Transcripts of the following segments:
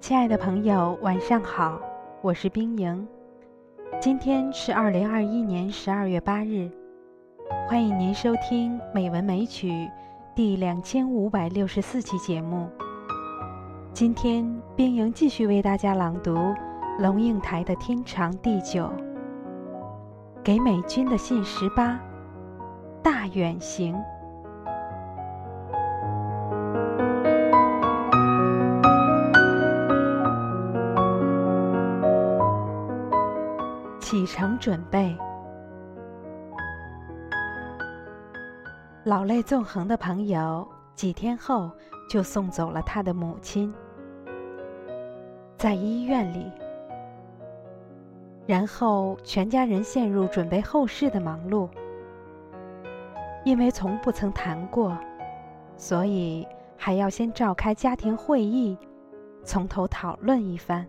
亲爱的朋友，晚上好，我是冰莹。今天是二零二一年十二月八日，欢迎您收听《美文美曲》第两千五百六十四期节目。今天，冰莹继续为大家朗读龙应台的《天长地久》。给美军的信十八，大远行。启程准备，老泪纵横的朋友几天后就送走了他的母亲，在医院里，然后全家人陷入准备后事的忙碌。因为从不曾谈过，所以还要先召开家庭会议，从头讨论一番。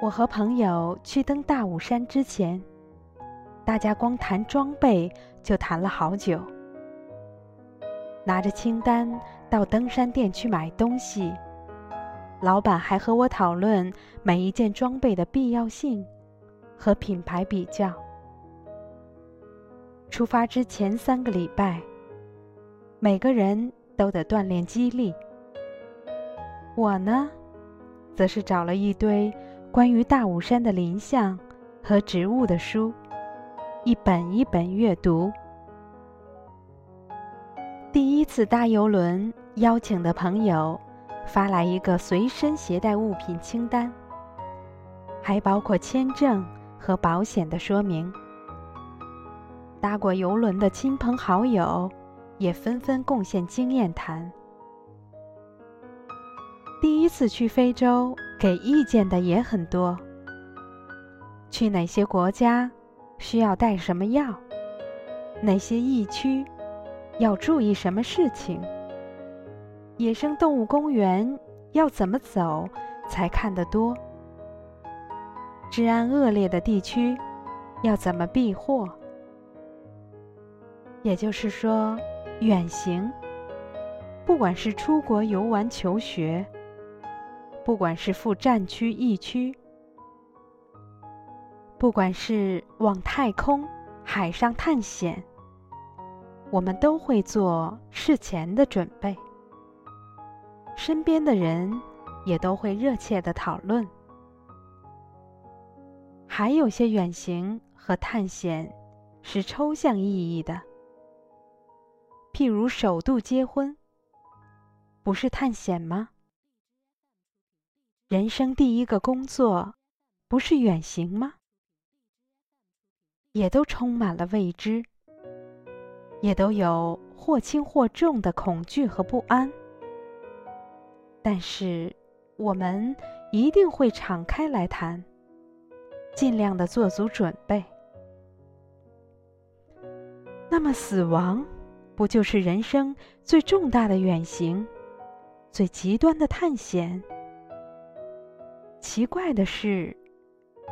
我和朋友去登大武山之前，大家光谈装备就谈了好久。拿着清单到登山店去买东西，老板还和我讨论每一件装备的必要性和品牌比较。出发之前三个礼拜，每个人都得锻炼肌力。我呢，则是找了一堆。关于大武山的林相和植物的书，一本一本阅读。第一次搭游轮，邀请的朋友发来一个随身携带物品清单，还包括签证和保险的说明。搭过游轮的亲朋好友也纷纷贡献经验谈。第一次去非洲。给意见的也很多。去哪些国家，需要带什么药？哪些疫区，要注意什么事情？野生动物公园要怎么走才看得多？治安恶劣的地区，要怎么避祸？也就是说，远行，不管是出国游玩求学。不管是赴战区、疫区，不管是往太空、海上探险，我们都会做事前的准备。身边的人也都会热切的讨论。还有些远行和探险是抽象意义的，譬如首度结婚，不是探险吗？人生第一个工作，不是远行吗？也都充满了未知，也都有或轻或重的恐惧和不安。但是，我们一定会敞开来谈，尽量的做足准备。那么，死亡不就是人生最重大的远行，最极端的探险？奇怪的是，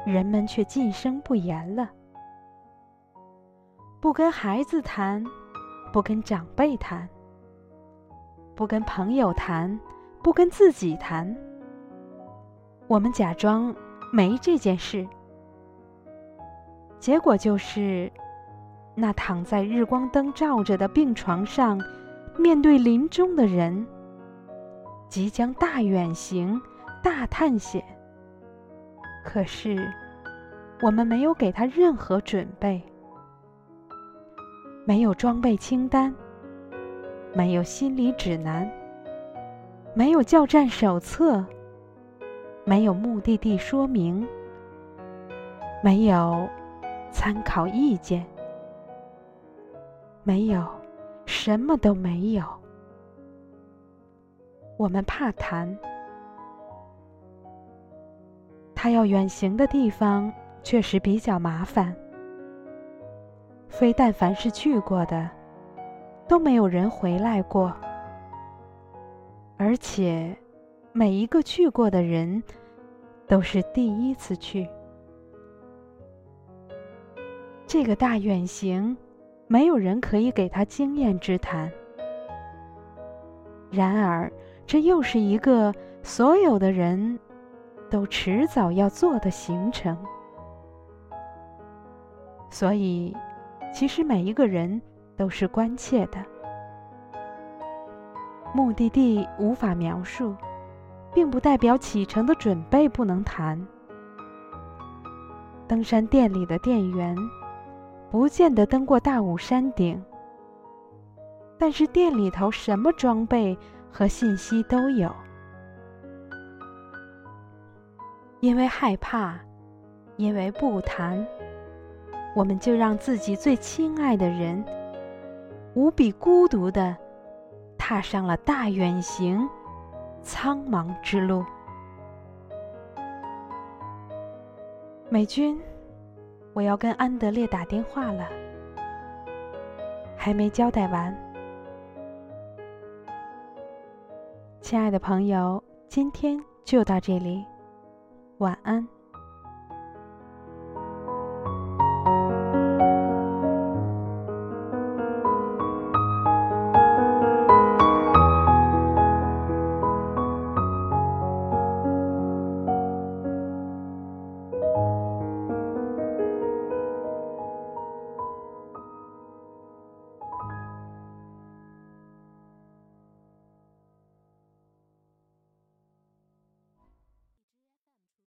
人们却噤声不言了。不跟孩子谈，不跟长辈谈，不跟朋友谈，不跟自己谈。我们假装没这件事，结果就是，那躺在日光灯照着的病床上，面对临终的人，即将大远行、大探险。可是，我们没有给他任何准备，没有装备清单，没有心理指南，没有教战手册，没有目的地说明，没有参考意见，没有，什么都没有。我们怕谈。他要远行的地方确实比较麻烦，非但凡是去过的，都没有人回来过，而且每一个去过的人都是第一次去。这个大远行，没有人可以给他经验之谈。然而，这又是一个所有的人都迟早要做的行程。所以，其实每一个人都是关切的。目的地无法描述，并不代表启程的准备不能谈。登山店里的店员。不见得登过大武山顶，但是店里头什么装备和信息都有。因为害怕，因为不谈，我们就让自己最亲爱的人无比孤独的踏上了大远行苍茫之路。美军。我要跟安德烈打电话了，还没交代完。亲爱的朋友，今天就到这里，晚安。